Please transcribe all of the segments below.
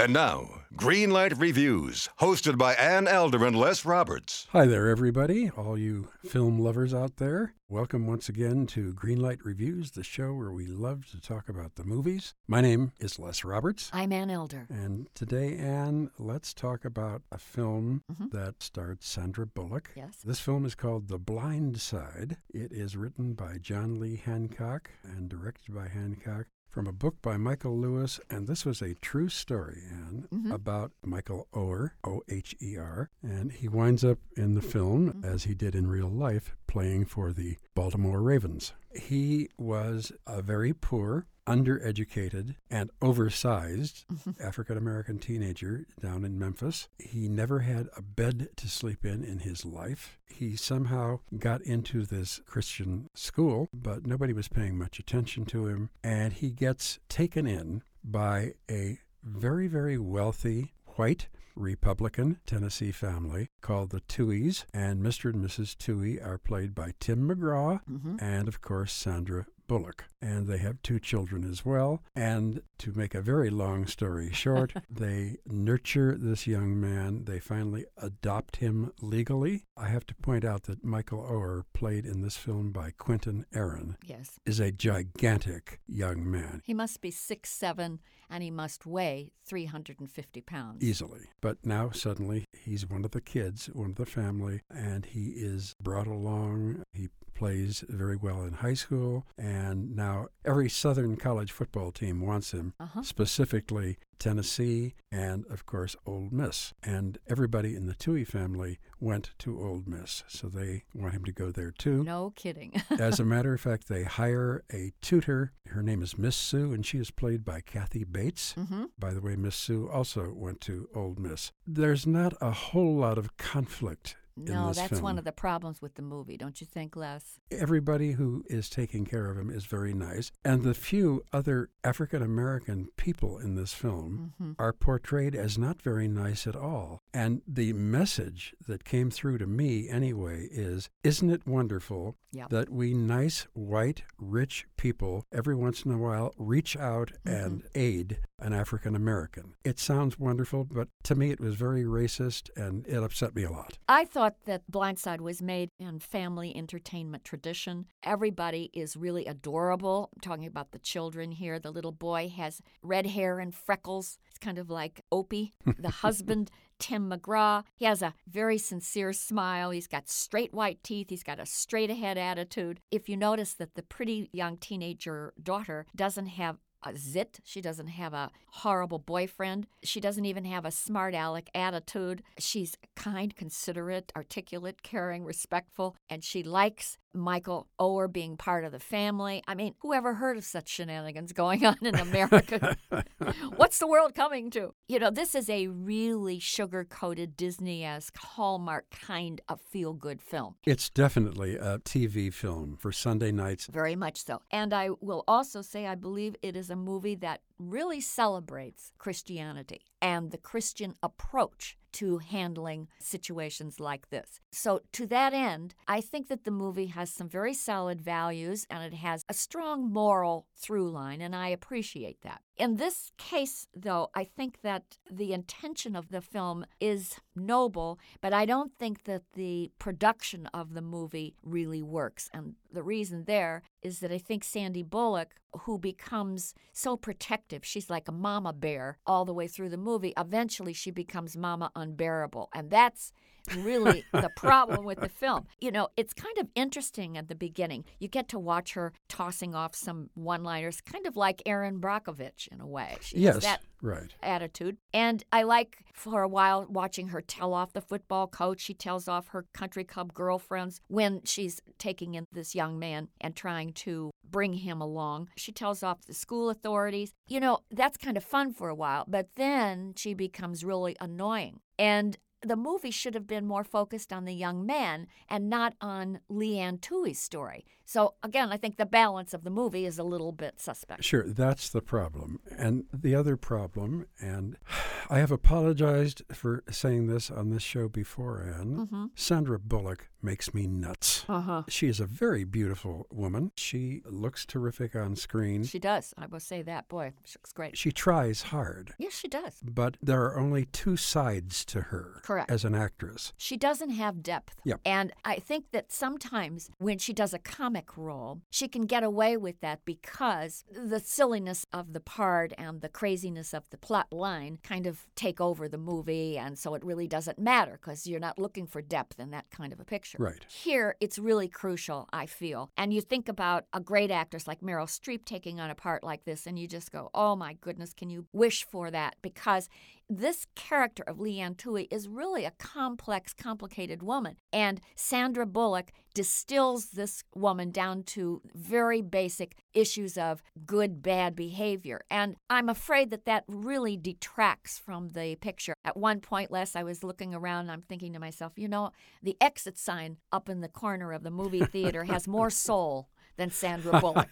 And now, Greenlight Reviews, hosted by Ann Elder and Les Roberts. Hi there, everybody, all you film lovers out there. Welcome once again to Greenlight Reviews, the show where we love to talk about the movies. My name is Les Roberts. I'm Ann Elder. And today, Ann, let's talk about a film mm-hmm. that starred Sandra Bullock. Yes. This film is called The Blind Side. It is written by John Lee Hancock and directed by Hancock from a book by Michael Lewis, and this was a true story, Ann, mm-hmm. about Michael Oher, O H E R, and he winds up in the film, mm-hmm. as he did in real life, playing for the Baltimore Ravens. He was a very poor, undereducated, and oversized mm-hmm. African American teenager down in Memphis. He never had a bed to sleep in in his life. He somehow got into this Christian school, but nobody was paying much attention to him, and he gets taken in by a very, very wealthy white Republican Tennessee family called the Tuohys, and Mr. and Mrs. Tuohy are played by Tim McGraw mm-hmm. and, of course, Sandra Bullock. And they have two children as well. And to make a very long story short, they nurture this young man. They finally adopt him legally. I have to point out that Michael Oher, played in this film by Quinton Aaron, Yes. is a gigantic young man. He must be six seven, and he must weigh 350 pounds. easily. But now suddenly he's one of the kids, one of the family, and he is brought along. He plays very well in high school, and now every Southern college football team wants him, Uh-huh. specifically Tennessee and, of course, Ole Miss. And everybody in the Tuohy family went to Ole Miss, so they want him to go there too. No kidding. As a matter of fact, they hire a tutor. Her name is Miss Sue, and she is played by Kathy Bates. hmm By the way, Miss Sue also went to Ole Miss. There's not a whole lot of conflict No, that's film. one of the problems with the movie, don't you think, Les? Everybody who is taking care of him is very nice, and the few other African American people in this film hmm are portrayed as not very nice at all. And the message that came through to me anyway is isn't it wonderful Yep. that we nice, white, rich people every once in a while reach out and mm-hmm. aid an African American? It sounds wonderful, but to me it was very racist and it upset me a lot. I thought that Blind Side was made in family entertainment tradition. Everybody is really adorable. I'm talking about the children here. The little boy has red hair and freckles. It's kind of like Opie. The husband, Tim McGraw, he has a very sincere smile. He's got straight white teeth. He's got a straight ahead attitude. If you notice that the pretty young teenager daughter doesn't have a zit. She doesn't have a horrible boyfriend. She doesn't even have a smart aleck attitude. She's kind, considerate, articulate, caring, respectful, and she likes Michael Oher being part of the family. I mean, whoever heard of such shenanigans going on in America? What's the world coming to? You know, this is a really sugar coated Disney esque Hallmark kind of feel good film. It's definitely a TV film for Sunday nights. Very much so. And I will also say I believe it is a movie that really celebrates Christianity and the Christian approach to handling situations like this. So, to that end, I think that the movie has some very solid values and it has a strong moral through line, and I appreciate that. In this case, though, I think that the intention of the film is noble, but I don't think that the production of the movie really works. And the reason there is that I think Sandy Bullock, who becomes so protective, she's like a mama bear all the way through the movie, eventually she becomes mama unbearable. And that's really the problem with the film. You know, it's kind of interesting at the beginning. You get to watch her tossing off some one liners, kind of like Erin Brockovich in a way. She Yes, that right. attitude. And I like for a while watching her tell off the football coach. She tells off her country club girlfriends when she's taking in this young man and trying to bring him along. She tells off the school authorities. You know, that's kind of fun for a while, but then she becomes really annoying. And the movie should have been more focused on the young man and not on Leigh Anne Tuohy's story. So again, I think the balance of the movie is a little bit suspect. Sure, that's the problem. And the other problem, and I have apologized for saying this on this show before, Ann. Mm-hmm. Sandra Bullock makes me nuts. Uh huh. She is a very beautiful woman. She looks terrific on screen. She does. I will say that. Boy, she looks great. She tries hard, Yes, she does. but there are only two sides to her Correct. as an actress. She doesn't have depth. Yep. And I think that sometimes when she does a comic role, she can get away with that because the silliness of the part and the craziness of the plot line kind of take over the movie. And so it really doesn't matter because you're not looking for depth in that kind of a picture. Right. Here, it's really crucial, I feel. And you think about a great actress like Meryl Streep taking on a part like this, and you just go, oh my goodness, can you wish for that? Because this character of Leigh Anne Tuohy is really a complex, complicated woman. And Sandra Bullock distills this woman down to very basic issues of good, bad behavior. And I'm afraid that that really detracts from the picture. At one point, Les, I was looking around and I'm thinking to myself, you know, the exit sign up in the corner of the movie theater has more soul than Sandra Bullock.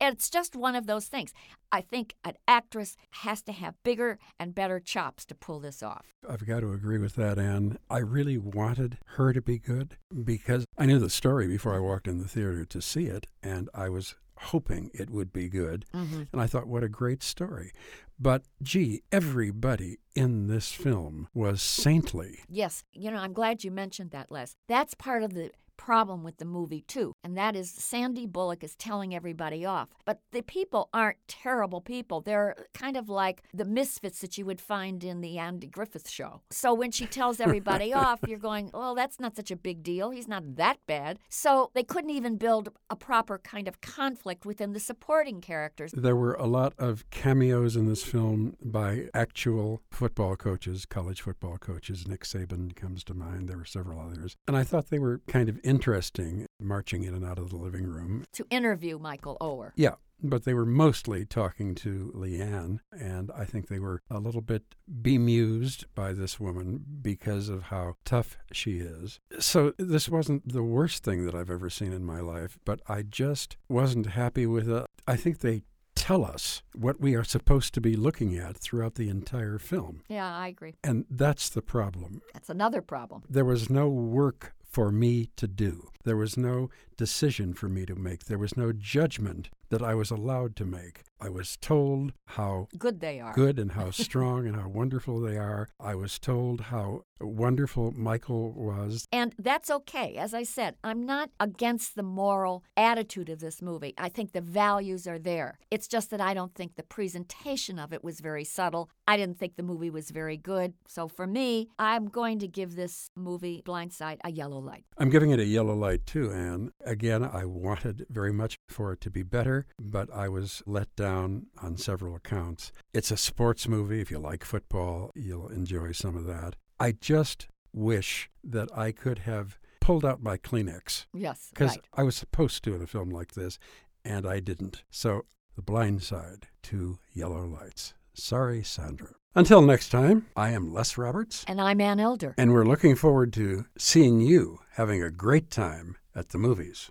It's just one of those things. I think an actress has to have bigger and better chops to pull this off. I've got to agree with that, Ann. I really wanted her to be good because I knew the story before I walked in the theater to see it, and I was hoping it would be good. Mm-hmm. And I thought, what a great story. But gee, everybody in this film was saintly. Yes, you know, I'm glad you mentioned that, Les. That's part of the problem with the movie, too, and that is Sandy Bullock is telling everybody off. But the people aren't terrible people. They're kind of like the misfits that you would find in the Andy Griffith show. So when she tells everybody off, you're going, well, that's not such a big deal. He's not that bad. So they couldn't even build a proper kind of conflict within the supporting characters. There were a lot of cameos in this film by actual football coaches, college football coaches. Nick Saban comes to mind. There were several others. And I thought they were kind of interesting, marching in and out of the living room. To interview Michael Oher. Yeah, but they were mostly talking to Leigh Anne, and I think they were a little bit bemused by this woman because of how tough she is. So this wasn't the worst thing that I've ever seen in my life, but I just wasn't happy with it. I think they tell us what we are supposed to be looking at throughout the entire film. Yeah, I agree. And that's the problem. That's another problem. There was no work for me to do. There was no decision for me to make. There was no judgment that I was allowed to make. I was told how Good they are. good and how strong and how wonderful they are. I was told how wonderful Michael was. And that's okay. As I said, I'm not against the moral attitude of this movie. I think the values are there. It's just that I don't think the presentation of it was very subtle. I didn't think the movie was very good. So for me, I'm going to give this movie, Blind Side, a yellow light. I'm giving it a yellow light too, Ann. Again, I wanted very much for it to be better, but I was let down on several accounts. It's a sports movie. If you like football, you'll enjoy some of that. I just wish that I could have pulled out my Kleenex Yes, because right. I was supposed to in a film like this, and I didn't. So, The Blind Side two Yellow Lights. Sorry, Sandra. Until next time, I am Les Roberts, And I'm Ann Elder. and we're looking forward to seeing you having a great time at the movies.